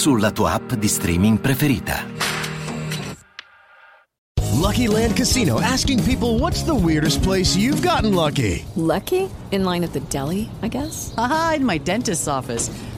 sulla tua app di streaming preferita. Lucky Land Casino asking people what's the weirdest place you've gotten lucky? Lucky? In line at the deli, I guess? Aha, in my dentist's office.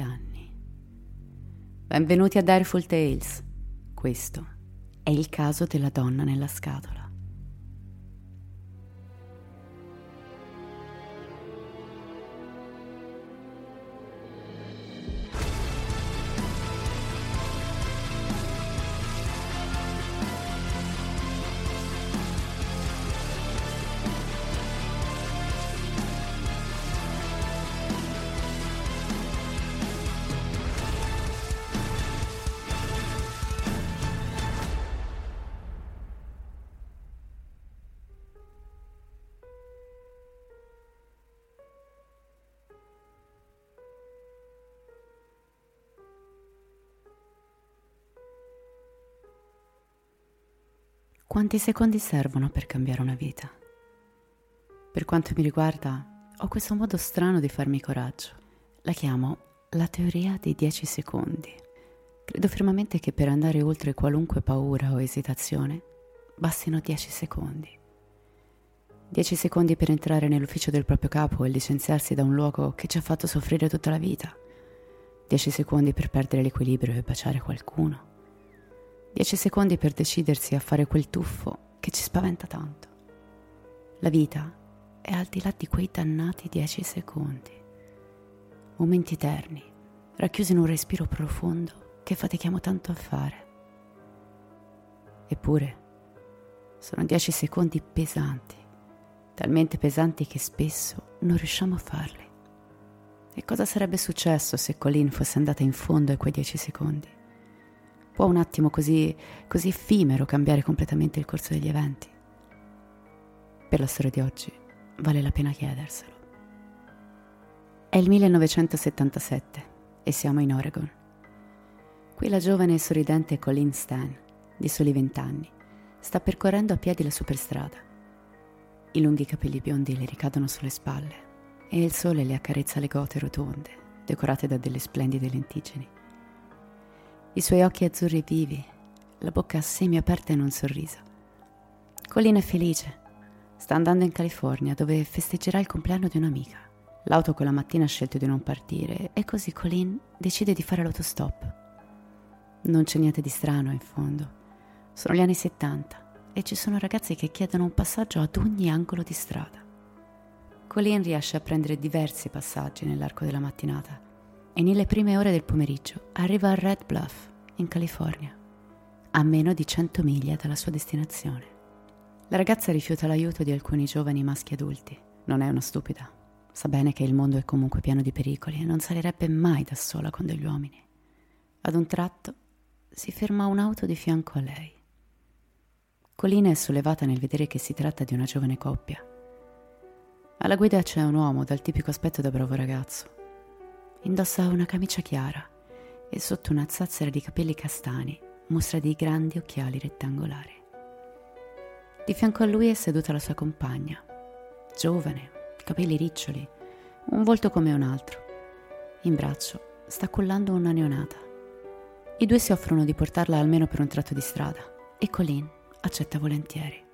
anni. Benvenuti a Direful Tales. Questo è il caso della donna nella scatola. Quanti secondi servono per cambiare una vita? Per quanto mi riguarda, ho questo modo strano di farmi coraggio. La chiamo la teoria dei 10 secondi. Credo fermamente che per andare oltre qualunque paura o esitazione bastino 10 secondi. 10 secondi per entrare nell'ufficio del proprio capo e licenziarsi da un luogo che ci ha fatto soffrire tutta la vita. 10 secondi per perdere l'equilibrio e baciare qualcuno. 10 secondi per decidersi a fare quel tuffo che ci spaventa tanto. La vita è al di là di quei dannati 10 secondi. Momenti eterni, racchiusi in un respiro profondo che fatichiamo tanto a fare. Eppure, sono 10 secondi pesanti, talmente pesanti che spesso non riusciamo a farli. E cosa sarebbe successo se Colleen fosse andata in fondo a quei 10 secondi? Può un attimo così, così effimero cambiare completamente il corso degli eventi? Per la storia di oggi vale la pena chiederselo. È il 1977 e siamo in Oregon. Qui la giovane e sorridente Colleen Stan, di soli vent'anni, sta percorrendo a piedi la superstrada. I lunghi capelli biondi le ricadono sulle spalle e il sole le accarezza le gote rotonde, decorate da delle splendide lentiggini i suoi occhi azzurri vivi, la bocca semi aperta in un sorriso. Colin è felice. Sta andando in California dove festeggerà il compleanno di un'amica. L'auto quella mattina ha scelto di non partire e così Colin decide di fare l'autostop. Non c'è niente di strano in fondo. Sono gli anni 70 e ci sono ragazzi che chiedono un passaggio ad ogni angolo di strada. Colin riesce a prendere diversi passaggi nell'arco della mattinata e nelle prime ore del pomeriggio arriva a Red Bluff, in California, a meno di 100 miglia dalla sua destinazione. La ragazza rifiuta l'aiuto di alcuni giovani maschi adulti. Non è una stupida. Sa bene che il mondo è comunque pieno di pericoli e non salirebbe mai da sola con degli uomini. Ad un tratto si ferma un'auto di fianco a lei. Colina è sollevata nel vedere che si tratta di una giovane coppia. Alla guida c'è un uomo dal tipico aspetto da bravo ragazzo. Indossa una camicia chiara e sotto una zazzera di capelli castani mostra dei grandi occhiali rettangolari. Di fianco a lui è seduta la sua compagna, giovane, capelli riccioli, un volto come un altro. In braccio sta cullando una neonata. I due si offrono di portarla almeno per un tratto di strada e Colin accetta volentieri.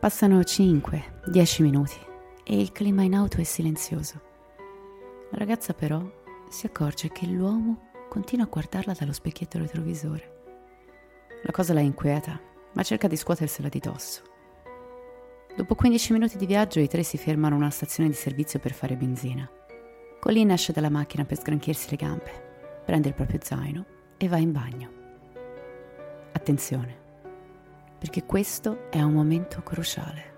Passano 5-10 minuti e il clima in auto è silenzioso. La ragazza però si accorge che l'uomo continua a guardarla dallo specchietto retrovisore. La cosa la inquieta, ma cerca di scuotersela di dosso. Dopo 15 minuti di viaggio i tre si fermano a una stazione di servizio per fare benzina. Colin esce dalla macchina per sgranchirsi le gambe, prende il proprio zaino e va in bagno. Attenzione, perché questo è un momento cruciale.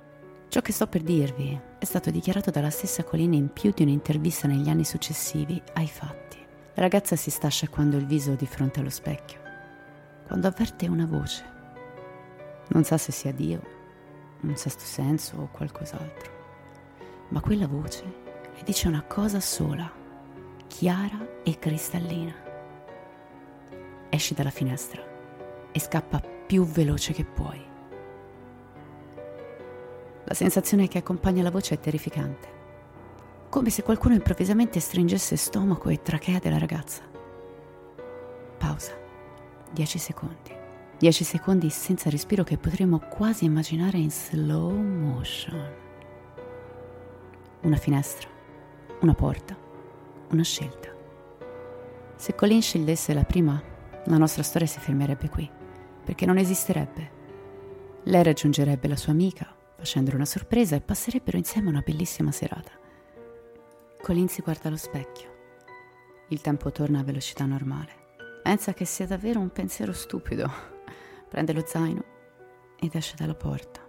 Ciò che sto per dirvi è stato dichiarato dalla stessa Colin in più di un'intervista negli anni successivi ai fatti. La ragazza si sta sciacquando il viso di fronte allo specchio, quando avverte una voce. Non sa se sia Dio, un sesto senso o qualcos'altro, ma quella voce le dice una cosa sola, chiara e cristallina. Esci dalla finestra e scappa più veloce che puoi. La sensazione che accompagna la voce è terrificante, come se qualcuno improvvisamente stringesse stomaco e trachea della ragazza. Pausa. Dieci secondi. Dieci secondi senza respiro che potremmo quasi immaginare in slow motion. Una finestra, una porta, una scelta. Se Colin scegliesse la prima, la nostra storia si fermerebbe qui, perché non esisterebbe. Lei raggiungerebbe la sua amica, facendole una sorpresa e passerebbero insieme una bellissima serata. Colin si guarda allo specchio. Il tempo torna a velocità normale. Pensa che sia davvero un pensiero stupido. Prende lo zaino ed esce dalla porta.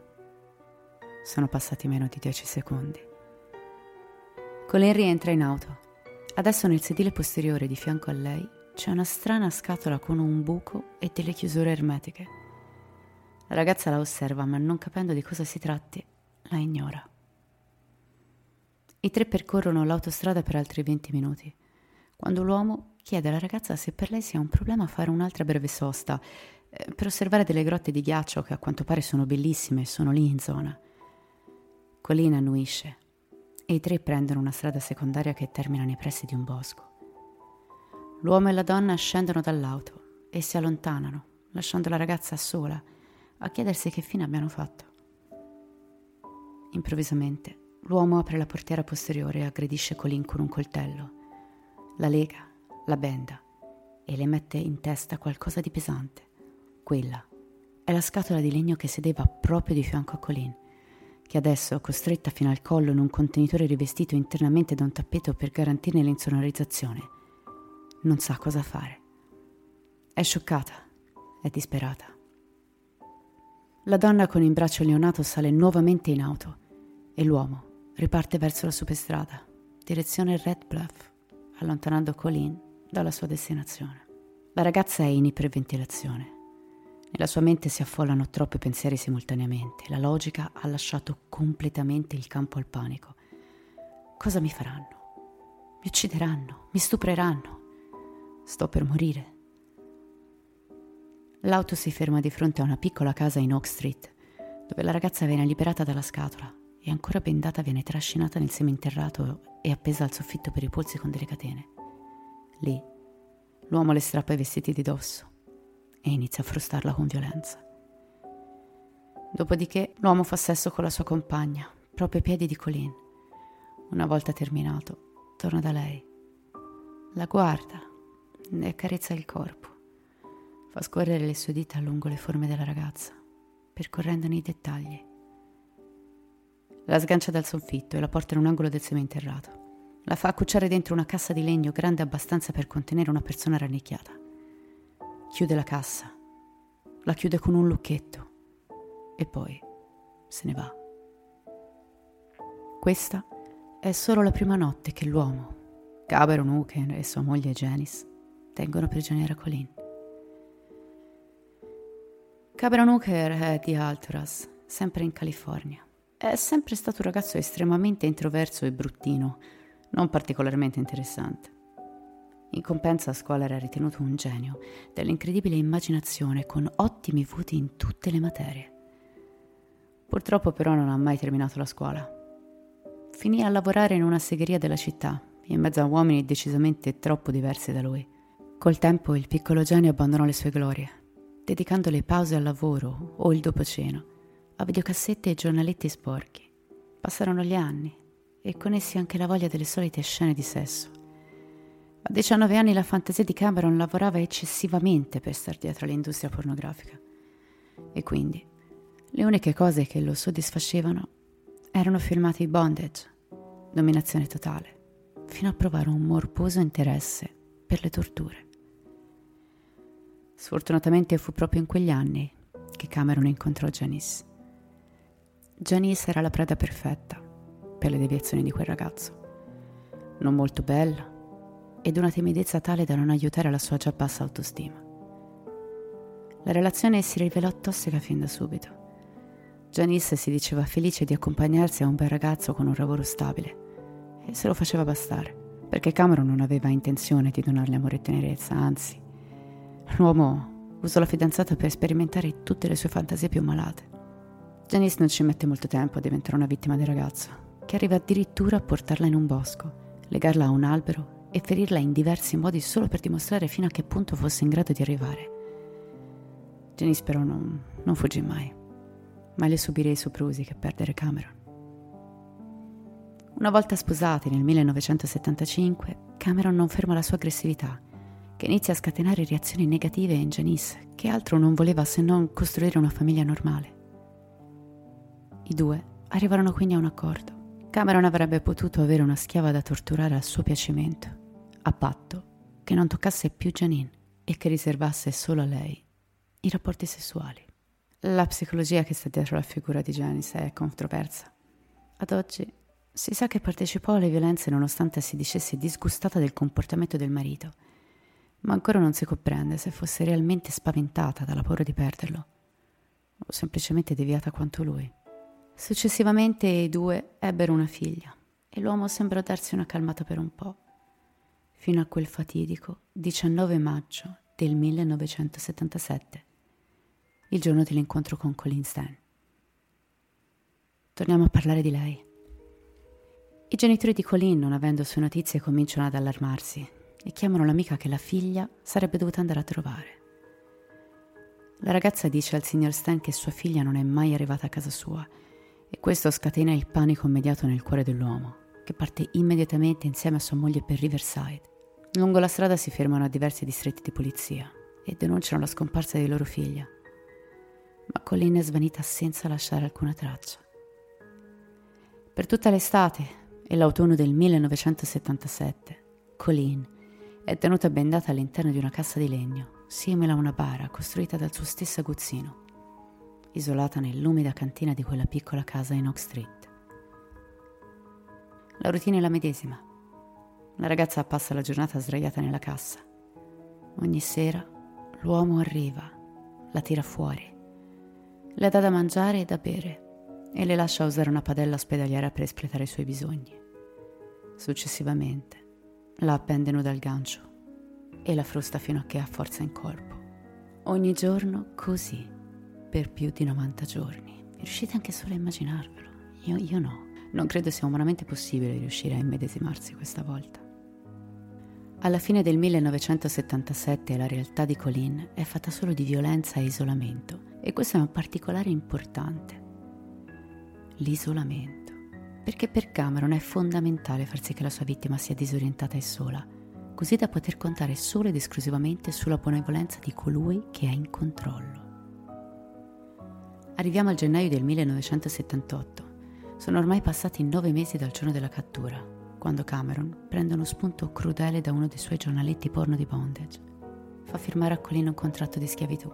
Sono passati meno di dieci secondi. Colin rientra in auto. Adesso nel sedile posteriore di fianco a lei c'è una strana scatola con un buco e delle chiusure ermetiche. La ragazza la osserva, ma non capendo di cosa si tratti, la ignora. I tre percorrono l'autostrada per altri 20 minuti, quando l'uomo chiede alla ragazza se per lei sia un problema fare un'altra breve sosta, eh, per osservare delle grotte di ghiaccio che a quanto pare sono bellissime e sono lì in zona. Colina annuisce e i tre prendono una strada secondaria che termina nei pressi di un bosco. L'uomo e la donna scendono dall'auto e si allontanano, lasciando la ragazza sola a chiedersi che fine abbiano fatto. Improvvisamente l'uomo apre la portiera posteriore e aggredisce Colin con un coltello. La lega, la benda e le mette in testa qualcosa di pesante. Quella è la scatola di legno che sedeva proprio di fianco a Colin, che adesso, costretta fino al collo in un contenitore rivestito internamente da un tappeto per garantirne l'insonorizzazione, non sa cosa fare. È scioccata, è disperata. La donna con il braccio leonato sale nuovamente in auto e l'uomo riparte verso la superstrada, direzione Red Bluff, allontanando Colin dalla sua destinazione. La ragazza è in iperventilazione. Nella sua mente si affollano troppi pensieri simultaneamente. La logica ha lasciato completamente il campo al panico. Cosa mi faranno? Mi uccideranno? Mi stupreranno? Sto per morire. L'auto si ferma di fronte a una piccola casa in Oak Street, dove la ragazza viene liberata dalla scatola e ancora bendata viene trascinata nel seminterrato e appesa al soffitto per i polsi con delle catene. Lì, l'uomo le strappa i vestiti di dosso e inizia a frustarla con violenza. Dopodiché l'uomo fa sesso con la sua compagna, proprio ai piedi di Colin. Una volta terminato, torna da lei. La guarda, ne accarezza il corpo Fa scorrere le sue dita lungo le forme della ragazza, percorrendone i dettagli. La sgancia dal soffitto e la porta in un angolo del seminterrato. La fa accucciare dentro una cassa di legno grande abbastanza per contenere una persona rannicchiata. Chiude la cassa, la chiude con un lucchetto e poi se ne va. Questa è solo la prima notte che l'uomo, Cameron Hooker e sua moglie Janice tengono prigioniera Colin. Cameron Hooker è di Alturas, sempre in California. È sempre stato un ragazzo estremamente introverso e bruttino, non particolarmente interessante. In compenso a scuola era ritenuto un genio, dell'incredibile immaginazione, con ottimi voti in tutte le materie. Purtroppo però non ha mai terminato la scuola. Finì a lavorare in una segheria della città, in mezzo a uomini decisamente troppo diversi da lui. Col tempo il piccolo genio abbandonò le sue glorie dedicando le pause al lavoro o il dopo cena a videocassette e giornaletti sporchi. Passarono gli anni e con essi anche la voglia delle solite scene di sesso. A 19 anni la fantasia di Cameron lavorava eccessivamente per star dietro all'industria pornografica. E quindi le uniche cose che lo soddisfacevano erano filmati di bondage, dominazione totale, fino a provare un morboso interesse per le torture. Sfortunatamente fu proprio in quegli anni che Cameron incontrò Janice. Janice era la preda perfetta per le deviazioni di quel ragazzo. Non molto bella, ed una timidezza tale da non aiutare la sua già bassa autostima. La relazione si rivelò tossica fin da subito. Janice si diceva felice di accompagnarsi a un bel ragazzo con un lavoro stabile e se lo faceva bastare, perché Cameron non aveva intenzione di donarle amore e tenerezza, anzi, l'uomo usò la fidanzata per sperimentare tutte le sue fantasie più malate. Janice non ci mette molto tempo a diventare una vittima del ragazzo, che arriva addirittura a portarla in un bosco, legarla a un albero e ferirla in diversi modi solo per dimostrare fino a che punto fosse in grado di arrivare. Janice però non, non fuggì mai. Meglio subire i soprusi che perdere Cameron. Una volta sposati nel 1975, Cameron non ferma la sua aggressività, che inizia a scatenare reazioni negative in Janice, che altro non voleva se non costruire una famiglia normale. I due arrivarono quindi a un accordo. Cameron avrebbe potuto avere una schiava da torturare a suo piacimento, a patto che non toccasse più Janine e che riservasse solo a lei i rapporti sessuali. La psicologia che sta dietro la figura di Janice è controversa. Ad oggi si sa che partecipò alle violenze nonostante si dicesse disgustata del comportamento del marito, ma ancora non si comprende se fosse realmente spaventata dalla paura di perderlo o semplicemente deviata quanto lui. Successivamente i due ebbero una figlia e l'uomo sembrò darsi una calmata per un po', fino a quel fatidico 19 maggio del 1977, il giorno dell'incontro con Colin Stan. Torniamo a parlare di lei. I genitori di Colin, non avendo sue notizie, cominciano ad allarmarsi e chiamano l'amica che la figlia sarebbe dovuta andare a trovare. La ragazza dice al signor Stan che sua figlia non è mai arrivata a casa sua e questo scatena il panico immediato nel cuore dell'uomo, che parte immediatamente insieme a sua moglie per Riverside. Lungo la strada si fermano a diversi distretti di polizia e denunciano la scomparsa di loro figlia. Ma Colleen è svanita senza lasciare alcuna traccia. Per tutta l'estate e l'autunno del 1977, Colleen è tenuta bendata all'interno di una cassa di legno, simile a una bara costruita dal suo stesso aguzzino isolata nell'umida cantina di quella piccola casa in Oak Street. La routine è la medesima. La ragazza passa la giornata sdraiata nella cassa. Ogni sera l'uomo arriva, la tira fuori, le dà da mangiare e da bere e le lascia usare una padella ospedaliera per espletare i suoi bisogni. Successivamente la appende nuda al gancio e la frusta fino a che ha forza in corpo. Ogni giorno così per più di 90 giorni. Riuscite anche solo a immaginarvelo? Io, io no. Non credo sia umanamente possibile riuscire a immedesimarsi questa volta. Alla fine del 1977 la realtà di Colin è fatta solo di violenza e isolamento e questo è un particolare importante. L'isolamento. Perché per Cameron è fondamentale far sì che la sua vittima sia disorientata e sola, così da poter contare solo ed esclusivamente sulla benevolenza di colui che è in controllo. Arriviamo al gennaio del 1978. Sono ormai passati nove mesi dal giorno della cattura, quando Cameron prende uno spunto crudele da uno dei suoi giornaletti porno di bondage. Fa firmare a Colin un contratto di schiavitù.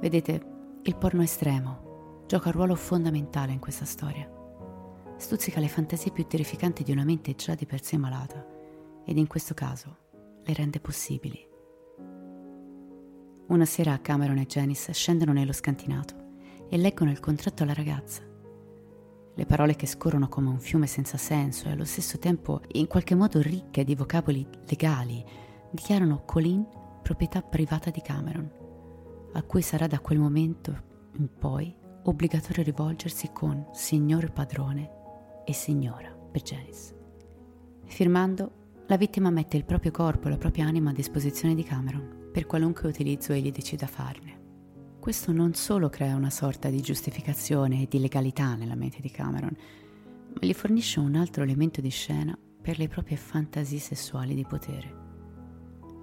Vedete, il porno estremo gioca un ruolo fondamentale in questa storia. Stuzzica le fantasie più terrificanti di una mente già di per sé malata ed in questo caso le rende possibili. Una sera Cameron e Janice scendono nello scantinato e leggono il contratto alla ragazza. Le parole che scorrono come un fiume senza senso e allo stesso tempo in qualche modo ricche di vocaboli legali dichiarano Colin proprietà privata di Cameron, a cui sarà da quel momento in poi obbligatorio rivolgersi con signor padrone e signora per Janice. Firmando, la vittima mette il proprio corpo e la propria anima a disposizione di Cameron per qualunque utilizzo egli decida farne. Questo non solo crea una sorta di giustificazione e di legalità nella mente di Cameron, ma gli fornisce un altro elemento di scena per le proprie fantasie sessuali di potere.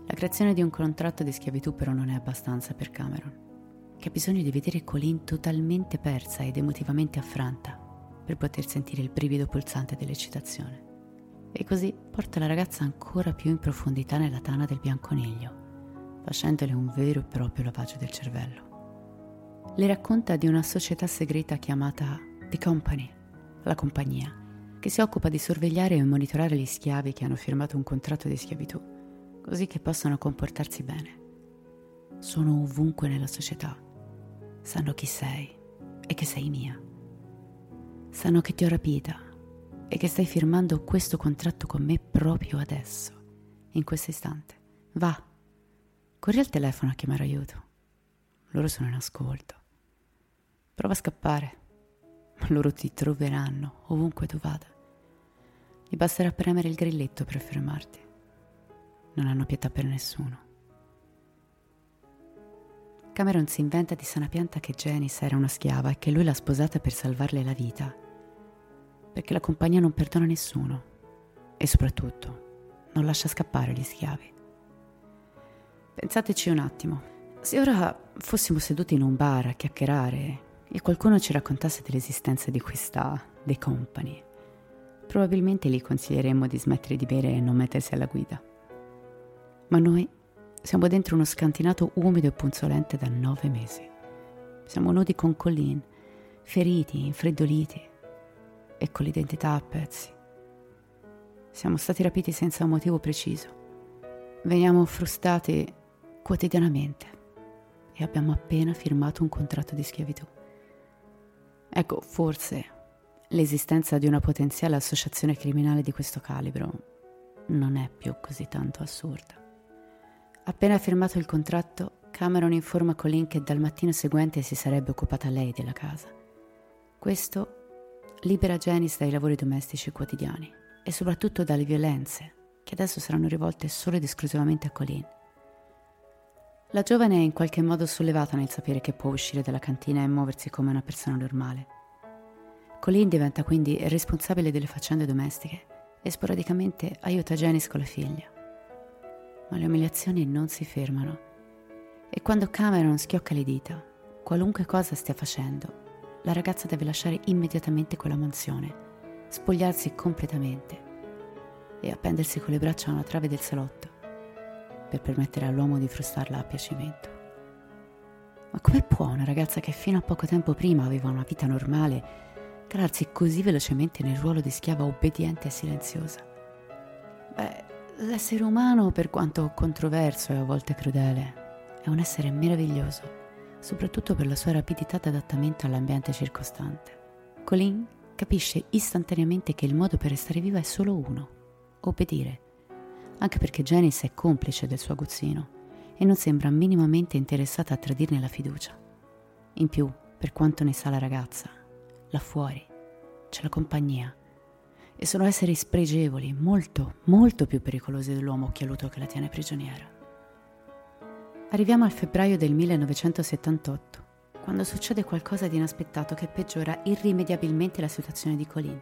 La creazione di un contratto di schiavitù però non è abbastanza per Cameron, che ha bisogno di vedere Colleen totalmente persa ed emotivamente affranta per poter sentire il brivido pulsante dell'eccitazione. E così porta la ragazza ancora più in profondità nella tana del bianconiglio, facendole un vero e proprio lavaggio del cervello. Le racconta di una società segreta chiamata The Company, la compagnia, che si occupa di sorvegliare e monitorare gli schiavi che hanno firmato un contratto di schiavitù così che possano comportarsi bene. Sono ovunque nella società. Sanno chi sei e che sei mia. Sanno che ti ho rapita e che stai firmando questo contratto con me proprio adesso, in questo istante. Va, corri al telefono a chiamare aiuto. Loro sono in ascolto. Prova a scappare, ma loro ti troveranno ovunque tu vada. Gli basterà premere il grilletto per fermarti non hanno pietà per nessuno. Cameron si inventa di sana pianta che Janice era una schiava e che lui l'ha sposata per salvarle la vita, perché la compagnia non perdona nessuno e soprattutto non lascia scappare gli schiavi. Pensateci un attimo, se ora fossimo seduti in un bar a chiacchierare e qualcuno ci raccontasse dell'esistenza di questa The Company, probabilmente gli consiglieremmo di smettere di bere e non mettersi alla guida. Ma noi siamo dentro uno scantinato umido e punzolente da nove mesi. Siamo nudi con Colleen, feriti, infreddoliti e con l'identità a pezzi. Siamo stati rapiti senza un motivo preciso. Veniamo frustati quotidianamente e abbiamo appena firmato un contratto di schiavitù. Ecco, forse l'esistenza di una potenziale associazione criminale di questo calibro non è più così tanto assurda. Appena firmato il contratto, Cameron informa Colin che dal mattino seguente si sarebbe occupata lei della casa. Questo libera Janice dai lavori domestici quotidiani e soprattutto dalle violenze, che adesso saranno rivolte solo ed esclusivamente a Colin. La giovane è in qualche modo sollevata nel sapere che può uscire dalla cantina e muoversi come una persona normale. Colin diventa quindi responsabile delle faccende domestiche e sporadicamente aiuta Janice con la figlia ma le umiliazioni non si fermano. E quando Cameron schiocca le dita, qualunque cosa stia facendo, la ragazza deve lasciare immediatamente quella mansione, spogliarsi completamente e appendersi con le braccia a una trave del salotto per permettere all'uomo di frustarla a piacimento. Ma come può una ragazza che fino a poco tempo prima aveva una vita normale calarsi così velocemente nel ruolo di schiava obbediente e silenziosa? Beh, L'essere umano, per quanto controverso e a volte crudele, è un essere meraviglioso, soprattutto per la sua rapidità di adattamento all'ambiente circostante. Colin capisce istantaneamente che il modo per restare viva è solo uno, obbedire, anche perché Janice è complice del suo aguzzino e non sembra minimamente interessata a tradirne la fiducia. In più, per quanto ne sa la ragazza, là fuori c'è la compagnia e sono esseri spregevoli, molto, molto più pericolosi dell'uomo occhialuto che la tiene prigioniera. Arriviamo al febbraio del 1978, quando succede qualcosa di inaspettato che peggiora irrimediabilmente la situazione di Colin.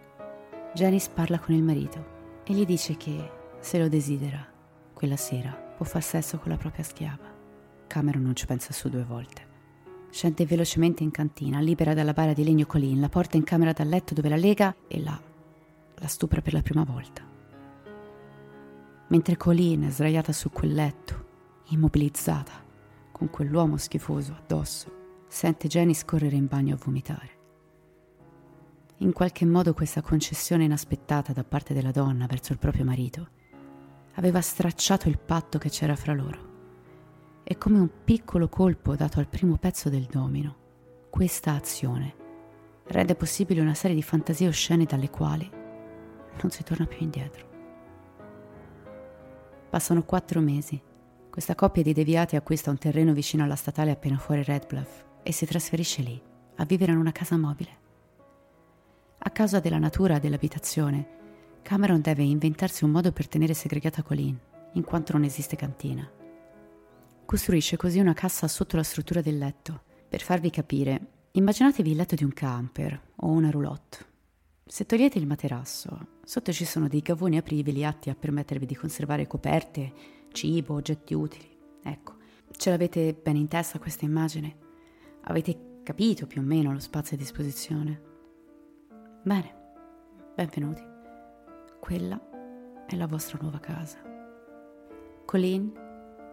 Janice parla con il marito e gli dice che, se lo desidera, quella sera può far sesso con la propria schiava. Cameron non ci pensa su due volte. Scende velocemente in cantina, libera dalla bara di legno Colin, la porta in camera da letto dove la lega e la la stupra per la prima volta. Mentre Colleen è sdraiata su quel letto, immobilizzata, con quell'uomo schifoso addosso, sente Jenny scorrere in bagno a vomitare. In qualche modo questa concessione inaspettata da parte della donna verso il proprio marito aveva stracciato il patto che c'era fra loro. E come un piccolo colpo dato al primo pezzo del domino, questa azione rende possibile una serie di fantasie oscene dalle quali non si torna più indietro. Passano quattro mesi. Questa coppia di deviati acquista un terreno vicino alla statale appena fuori Red Bluff e si trasferisce lì, a vivere in una casa mobile. A causa della natura dell'abitazione, Cameron deve inventarsi un modo per tenere segregata Colleen, in quanto non esiste cantina. Costruisce così una cassa sotto la struttura del letto. Per farvi capire, immaginatevi il letto di un camper o una roulotte. Se togliete il materasso, sotto ci sono dei gavoni apribili atti a permettervi di conservare coperte, cibo, oggetti utili. Ecco, ce l'avete bene in testa questa immagine? Avete capito più o meno lo spazio a disposizione? Bene, benvenuti. Quella è la vostra nuova casa. Colleen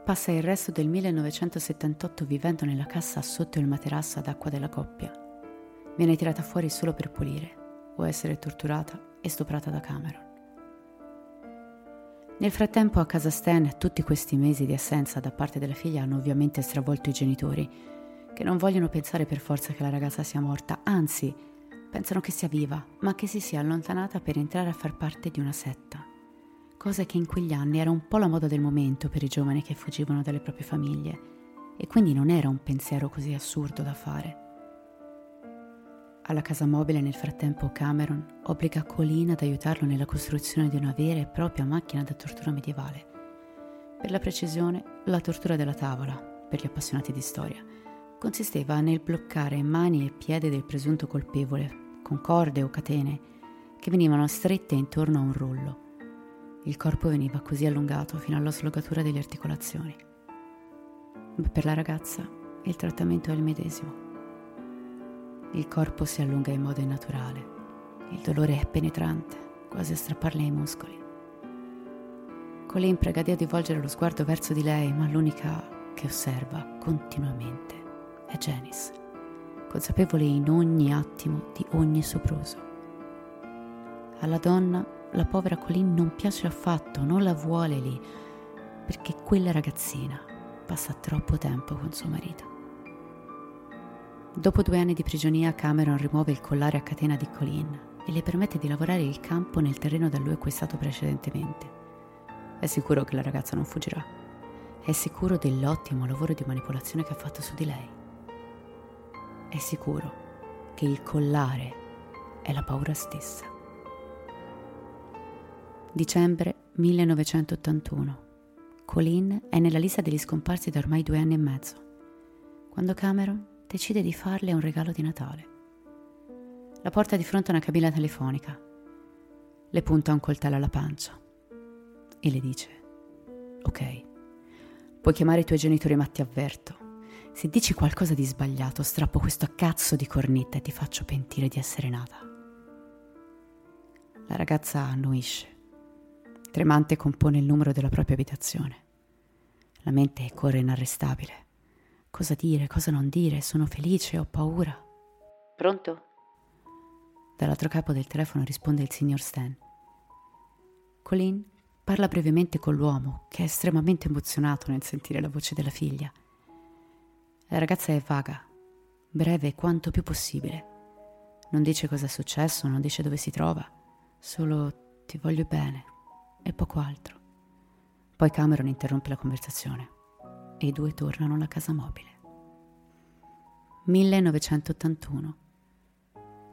passa il resto del 1978 vivendo nella cassa sotto il materasso ad acqua della coppia. Viene tirata fuori solo per pulire o essere torturata e stuprata da Cameron. Nel frattempo a casa Stan tutti questi mesi di assenza da parte della figlia hanno ovviamente stravolto i genitori, che non vogliono pensare per forza che la ragazza sia morta, anzi pensano che sia viva, ma che si sia allontanata per entrare a far parte di una setta, cosa che in quegli anni era un po' la moda del momento per i giovani che fuggivano dalle proprie famiglie, e quindi non era un pensiero così assurdo da fare. Alla casa mobile nel frattempo Cameron obbliga Colleen ad aiutarlo nella costruzione di una vera e propria macchina da tortura medievale. Per la precisione, la tortura della tavola, per gli appassionati di storia, consisteva nel bloccare mani e piedi del presunto colpevole con corde o catene che venivano strette intorno a un rullo. Il corpo veniva così allungato fino alla slogatura delle articolazioni. Ma per la ragazza il trattamento è il medesimo. Il corpo si allunga in modo innaturale. Il dolore è penetrante, quasi a strapparle i muscoli. Colleen prega Dio di volgere lo sguardo verso di lei, ma l'unica che osserva continuamente è Janice, consapevole in ogni attimo di ogni sopruso. Alla donna la povera Colleen non piace affatto, non la vuole lì, perché quella ragazzina passa troppo tempo con suo marito. Dopo due anni di prigionia, Cameron rimuove il collare a catena di Colleen e le permette di lavorare il campo nel terreno da lui acquistato precedentemente. È sicuro che la ragazza non fuggirà. È sicuro dell'ottimo lavoro di manipolazione che ha fatto su di lei. È sicuro che il collare è la paura stessa. Dicembre 1981. Colleen è nella lista degli scomparsi da ormai due anni e mezzo, quando Cameron decide di farle un regalo di Natale. La porta di fronte a una cabina telefonica. Le punta un coltello alla pancia e le dice: Ok, puoi chiamare i tuoi genitori, ma ti avverto. Se dici qualcosa di sbagliato, strappo questo cazzo di cornetta e ti faccio pentire di essere nata. La ragazza annuisce. Tremante compone il numero della propria abitazione. La mente corre inarrestabile. Cosa dire, cosa non dire, sono felice, ho paura. Pronto? Dall'altro capo del telefono risponde il signor Stan. Colleen parla brevemente con l'uomo, che è estremamente emozionato nel sentire la voce della figlia. La ragazza è vaga, breve quanto più possibile. Non dice cosa è successo, non dice dove si trova, solo ti voglio bene e poco altro. Poi Cameron interrompe la conversazione e i due tornano alla casa mobile. 1981.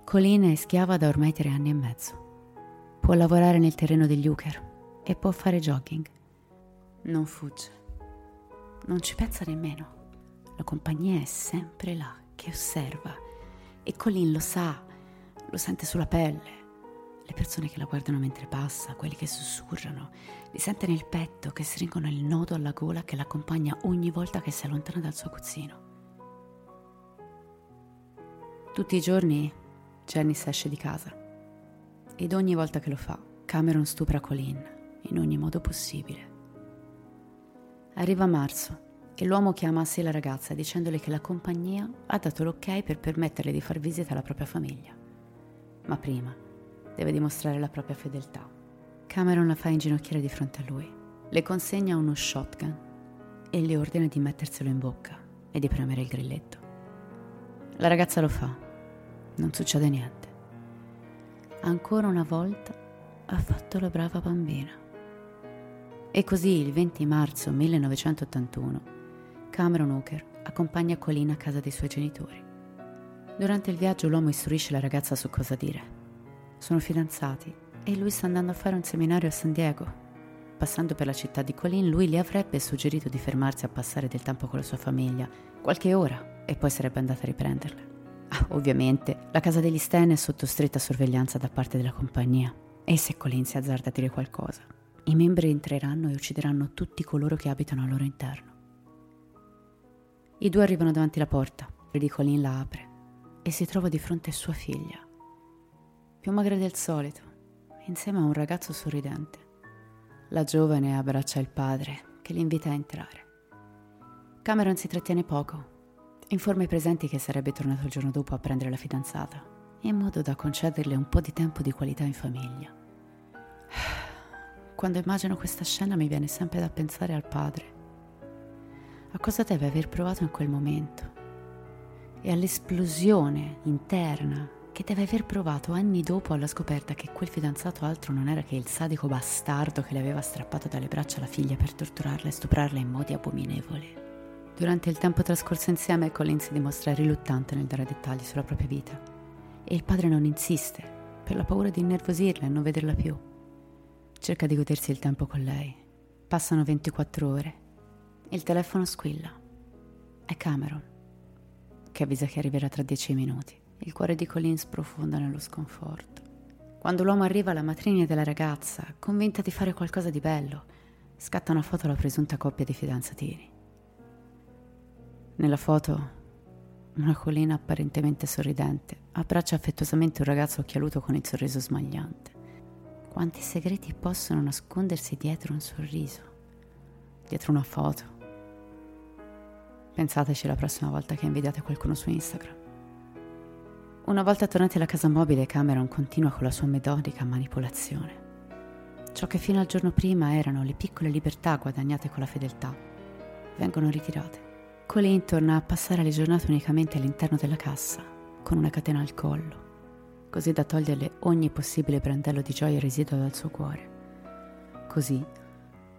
Colleen è schiava da ormai tre anni e mezzo. Può lavorare nel terreno degli Uker e può fare jogging. Non fugge. Non ci pensa nemmeno. La compagnia è sempre là, che osserva. E Colleen lo sa, lo sente sulla pelle. Le persone che la guardano mentre passa, quelli che sussurrano, li sente nel petto, che stringono il nodo alla gola che l'accompagna ogni volta che si allontana dal suo aguzzino. Tutti i giorni Janice esce di casa ed ogni volta che lo fa, Cameron stupra Colleen in ogni modo possibile. Arriva marzo e l'uomo chiama a sé la ragazza dicendole che la compagnia ha dato l'ok per permetterle di far visita alla propria famiglia. Ma prima deve dimostrare la propria fedeltà. Cameron la fa inginocchiare di fronte a lui, le consegna uno shotgun e le ordina di metterselo in bocca e di premere il grilletto. La ragazza lo fa, non succede niente. Ancora una volta ha fatto la brava bambina. E così il 20 marzo 1981 Cameron Hooker accompagna Colleen a casa dei suoi genitori. Durante il viaggio l'uomo istruisce la ragazza su cosa dire sono fidanzati e lui sta andando a fare un seminario a San Diego. Passando per la città di Colin, lui le avrebbe suggerito di fermarsi a passare del tempo con la sua famiglia, qualche ora, e poi sarebbe andata a riprenderla. Ah, ovviamente, la casa degli Stan è sotto stretta sorveglianza da parte della compagnia. E se Colin si azzarda a dire qualcosa, I membri entreranno e uccideranno tutti coloro che abitano al loro interno. I due arrivano davanti alla porta. Freddy Colin la apre e si trova di fronte a sua figlia, più magra del solito, insieme a un ragazzo sorridente. La giovane abbraccia il padre, che li invita a entrare. Cameron si trattiene poco. Informa i presenti che sarebbe tornato il giorno dopo a prendere la fidanzata, in modo da concederle un po' di tempo di qualità in famiglia. Quando immagino questa scena mi viene sempre da pensare al padre. A cosa deve aver provato in quel momento? E all'esplosione interna che deve aver provato anni dopo alla scoperta che quel fidanzato altro non era che il sadico bastardo che le aveva strappato dalle braccia la figlia per torturarla e stuprarla in modi abominevoli. Durante il tempo trascorso insieme, Colin si dimostra riluttante nel dare dettagli sulla propria vita e il padre non insiste per la paura di innervosirla e non vederla più. Cerca di godersi il tempo con lei. Passano 24 ore. Il telefono squilla. È Cameron, che avvisa che arriverà tra dieci minuti. Il cuore di Colin sprofonda nello sconforto. Quando l'uomo arriva, la matrigna della ragazza, convinta di fare qualcosa di bello, scatta una foto alla presunta coppia di fidanzatini. Nella foto, una collina apparentemente sorridente abbraccia affettuosamente un ragazzo occhialuto con il sorriso smagliante. Quanti segreti possono nascondersi dietro un sorriso, dietro una foto? Pensateci la prossima volta che invidiate qualcuno su Instagram. Una volta tornati alla casa mobile, Cameron continua con la sua metodica manipolazione. Ciò che fino al giorno prima erano le piccole libertà guadagnate con la fedeltà, vengono ritirate. Colleen torna a passare le giornate unicamente all'interno della cassa, con una catena al collo, così da toglierle ogni possibile brandello di gioia residuo dal suo cuore, così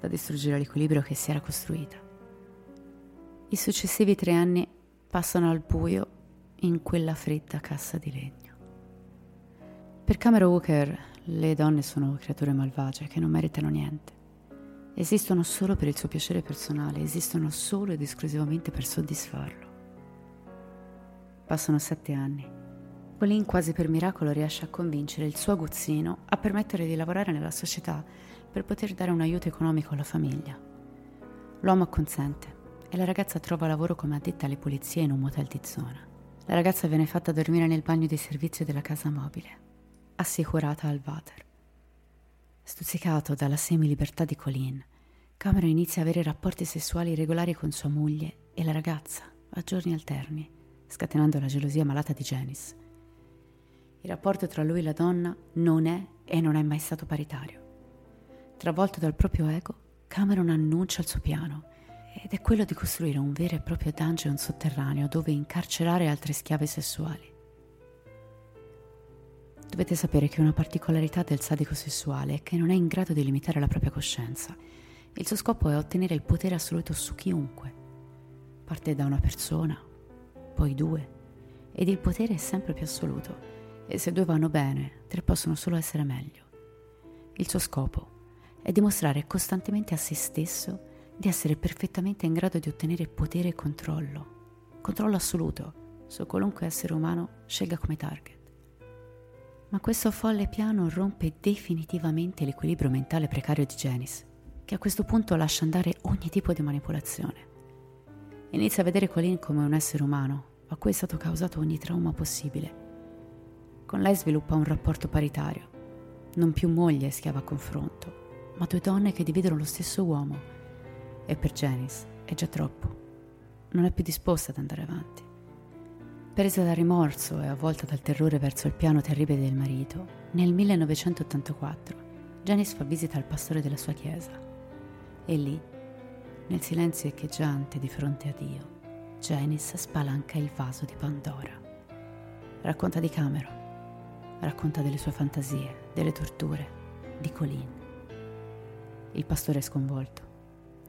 da distruggere l'equilibrio che si era costruita. I successivi tre anni passano al buio in quella fredda cassa di legno. Per Cameron Walker le donne sono creature malvagie che non meritano niente esistono solo per il suo piacere personale, esistono solo ed esclusivamente per soddisfarlo. Passano sette anni. Colin quasi per miracolo riesce a convincere il suo aguzzino a permettere di lavorare nella società per poter dare un aiuto economico alla famiglia. L'uomo acconsente e la ragazza trova lavoro come addetta alle pulizie in un motel di zona. La ragazza viene fatta dormire nel bagno di servizio della casa mobile, assicurata al water. Stuzzicato dalla semi-libertà di Colin, Cameron inizia a avere rapporti sessuali regolari con sua moglie e la ragazza, a giorni alterni, scatenando la gelosia malata di Janice. Il rapporto tra lui e la donna non è e non è mai stato paritario. Travolto dal proprio ego, Cameron annuncia il suo piano ed è quello di costruire un vero e proprio dungeon sotterraneo dove incarcerare altre schiave sessuali. Dovete sapere che una particolarità del sadico sessuale è che non è in grado di limitare la propria coscienza. Il suo scopo è ottenere il potere assoluto su chiunque. Parte da una persona, poi due, ed il potere è sempre più assoluto. E se due vanno bene, tre possono solo essere meglio. Il suo scopo è dimostrare costantemente a se stesso di essere perfettamente in grado di ottenere potere e controllo. Controllo assoluto su qualunque essere umano scelga come target. Ma questo folle piano rompe definitivamente l'equilibrio mentale precario di Janice, che a questo punto lascia andare ogni tipo di manipolazione. Inizia a vedere Colin come un essere umano a cui è stato causato ogni trauma possibile. Con lei sviluppa un rapporto paritario, non più moglie e schiava a confronto, ma due donne che dividono lo stesso uomo. E per Janice è già troppo. Non è più disposta ad andare avanti. Presa dal rimorso e avvolta dal terrore verso il piano terribile del marito, nel 1984 Janice fa visita al pastore della sua chiesa. E lì, nel silenzio echeggiante di fronte a Dio, Janice spalanca il vaso di Pandora. Racconta di Cameron, racconta delle sue fantasie, delle torture, di Colin. Il pastore è sconvolto.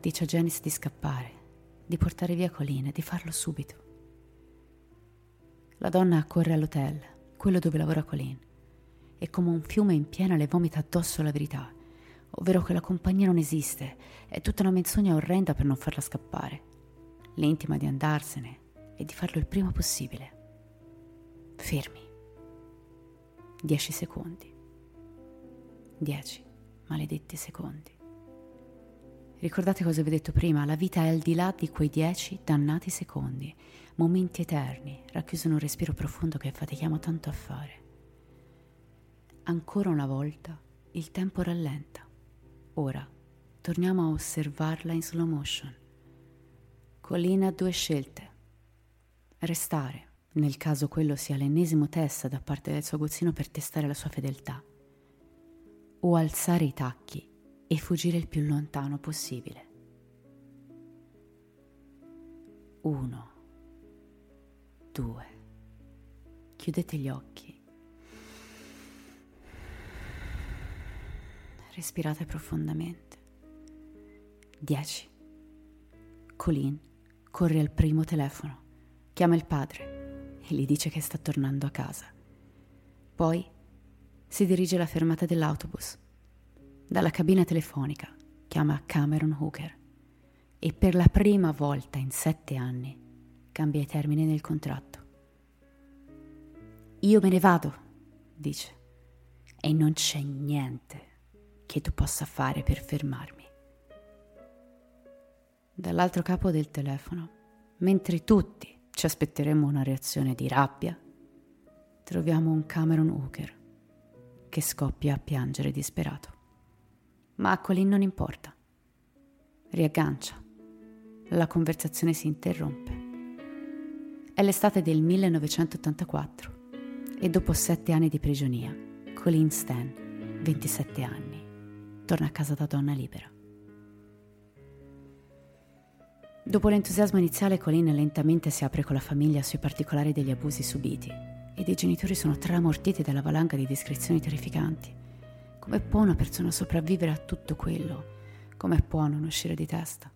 Dice a Janice di scappare, di portare via Colin e di farlo subito. La donna accorre all'hotel, quello dove lavora Colin, e come un fiume in piena le vomita addosso la verità, ovvero che la compagnia non esiste, è tutta una menzogna orrenda per non farla scappare. Le intima di andarsene e di farlo il prima possibile. Fermi. Dieci secondi. Dieci maledetti secondi. Ricordate cosa vi ho detto prima, la vita è al di là di quei dieci dannati secondi, momenti eterni, racchiusi in un respiro profondo che fatichiamo tanto a fare. Ancora una volta il tempo rallenta. Ora torniamo a osservarla in slow motion. Colina ha due scelte. Restare, nel caso quello sia l'ennesimo test da parte del suo aguzzino per testare la sua fedeltà, o alzare i tacchi e fuggire il più lontano possibile. Uno, due. Chiudete gli occhi. Respirate profondamente. 10. Colin corre al primo telefono, chiama il padre e gli dice che sta tornando a casa. Poi si dirige alla fermata dell'autobus. Dalla cabina telefonica chiama Cameron Hooker e per la prima volta in sette anni cambia i termini del contratto. Io me ne vado, dice, e non c'è niente che tu possa fare per fermarmi. Dall'altro capo del telefono, mentre tutti ci aspetteremo una reazione di rabbia, troviamo un Cameron Hooker che scoppia a piangere disperato. Ma a Colin non importa. Riaggancia. La conversazione si interrompe. È l'estate del 1984 e dopo sette anni di prigionia, Colin Stan, 27 anni, torna a casa da donna libera. Dopo l'entusiasmo iniziale, Colin lentamente si apre con la famiglia sui particolari degli abusi subiti ed i genitori sono tramortiti dalla valanga di descrizioni terrificanti. Come può una persona sopravvivere a tutto quello? Come può non uscire di testa?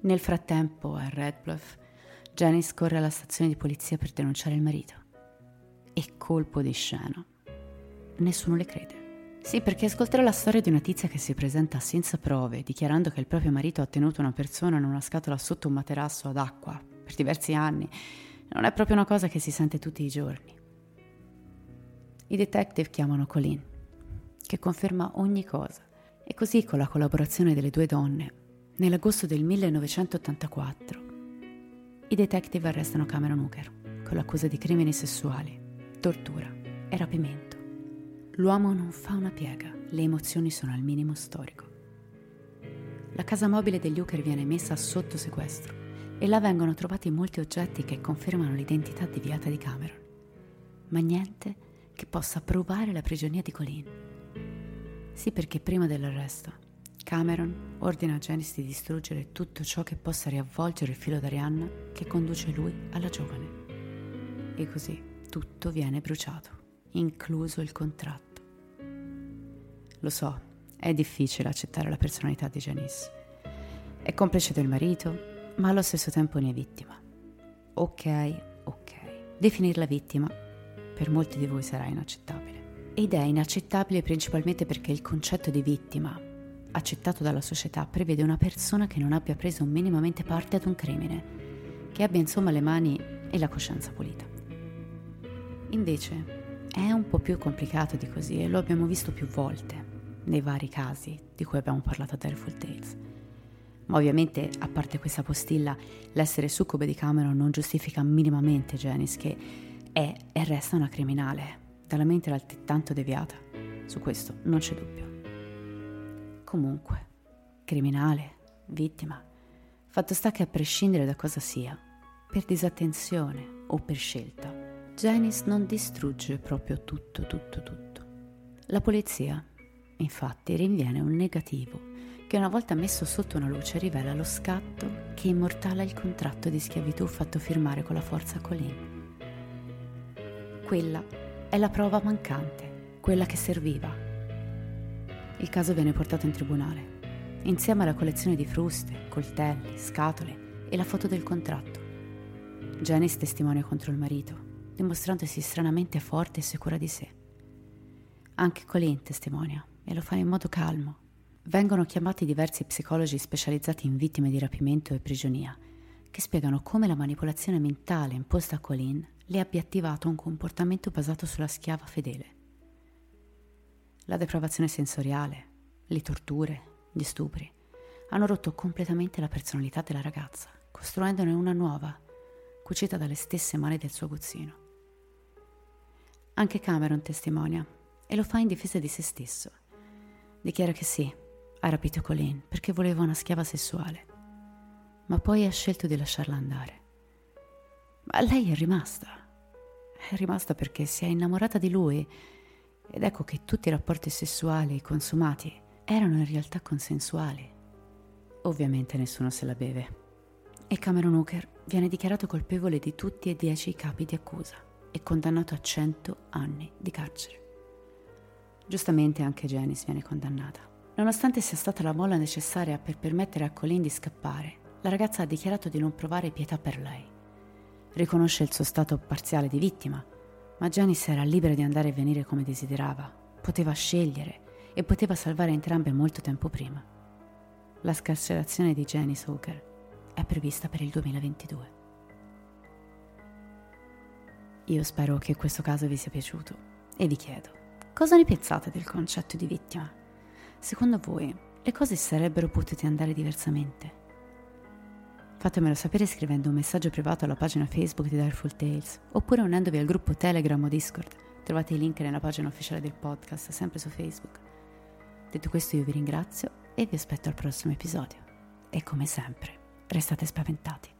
Nel frattempo, a Red Bluff, Janice corre alla stazione di polizia per denunciare il marito. E colpo di scena. Nessuno le crede. Sì, perché ascolterà la storia di una tizia che si presenta senza prove, dichiarando che il proprio marito ha tenuto una persona in una scatola sotto un materasso ad acqua per diversi anni. Non è proprio una cosa che si sente tutti i giorni. I detective chiamano Colin, che conferma ogni cosa. E così, con la collaborazione delle due donne, nell'agosto del 1984, i detective arrestano Cameron Hooker con l'accusa di crimini sessuali, tortura e rapimento. L'uomo non fa una piega, le emozioni sono al minimo storico. La casa mobile degli Hooker viene messa sotto sequestro e là vengono trovati molti oggetti che confermano l'identità deviata di Cameron, ma niente che possa provare la prigionia di Colin. Sì, perché prima dell'arresto Cameron ordina a Janice di distruggere tutto ciò che possa riavvolgere il filo d'Arianna che conduce lui alla giovane. E così tutto viene bruciato, incluso il contratto. Lo so, è difficile accettare la personalità di Janice. È complice del marito, ma allo stesso tempo ne è vittima. Ok, ok. Definirla vittima per molti di voi sarà inaccettabile. Ed è inaccettabile principalmente perché il concetto di vittima, accettato dalla società, prevede una persona che non abbia preso minimamente parte ad un crimine, che abbia insomma le mani e la coscienza pulita. Invece è un po' più complicato di così e lo abbiamo visto più volte nei vari casi di cui abbiamo parlato a Dareful Tales. Ma ovviamente, a parte questa postilla, l'essere succube di Cameron non giustifica minimamente Janice, che è e resta una criminale, dalla mente altrettanto deviata. Su questo non c'è dubbio. Comunque, criminale, vittima, fatto sta che a prescindere da cosa sia, per disattenzione o per scelta, Janice non distrugge proprio tutto, tutto, tutto. La polizia Infatti rinviene un negativo che una volta messo sotto una luce rivela lo scatto che immortala il contratto di schiavitù fatto firmare con la forza Colin. Quella è la prova mancante, quella che serviva. Il caso viene portato in tribunale, insieme alla collezione di fruste, coltelli, scatole e la foto del contratto. Janice testimonia contro il marito, dimostrandosi stranamente forte e sicura di sé. Anche Colin testimonia, e lo fa in modo calmo. Vengono chiamati diversi psicologi specializzati in vittime di rapimento e prigionia, che spiegano come la manipolazione mentale imposta a Colin le abbia attivato un comportamento basato sulla schiava fedele. La depravazione sensoriale, le torture, gli stupri, hanno rotto completamente la personalità della ragazza, costruendone una nuova, cucita dalle stesse mani del suo aguzzino. Anche Cameron testimonia e lo fa in difesa di se stesso. Dichiara che sì, ha rapito Colleen perché voleva una schiava sessuale, ma poi ha scelto di lasciarla andare. Ma lei è rimasta. È rimasta perché si è innamorata di lui ed ecco che tutti i rapporti sessuali consumati erano in realtà consensuali. Ovviamente nessuno se la beve. E Cameron Hooker viene dichiarato colpevole di tutti e dieci i capi di accusa e condannato a 100 anni di carcere. Giustamente anche Janice viene condannata. Nonostante sia stata la molla necessaria per permettere a Colleen di scappare, la ragazza ha dichiarato di non provare pietà per lei. Riconosce il suo stato parziale di vittima, ma Janice era libera di andare e venire come desiderava, poteva scegliere e poteva salvare entrambe molto tempo prima. La scarcerazione di Janice Hooker è prevista per il 2022. Io spero che questo caso vi sia piaciuto e vi chiedo, cosa ne pensate del concetto di vittima? Secondo voi le cose sarebbero potute andare diversamente? Fatemelo sapere scrivendo un messaggio privato alla pagina Facebook di Direful Tales oppure unendovi al gruppo Telegram o Discord. Trovate i link nella pagina ufficiale del podcast, sempre su Facebook. Detto questo io vi ringrazio e vi aspetto al prossimo episodio. E come sempre, restate spaventati.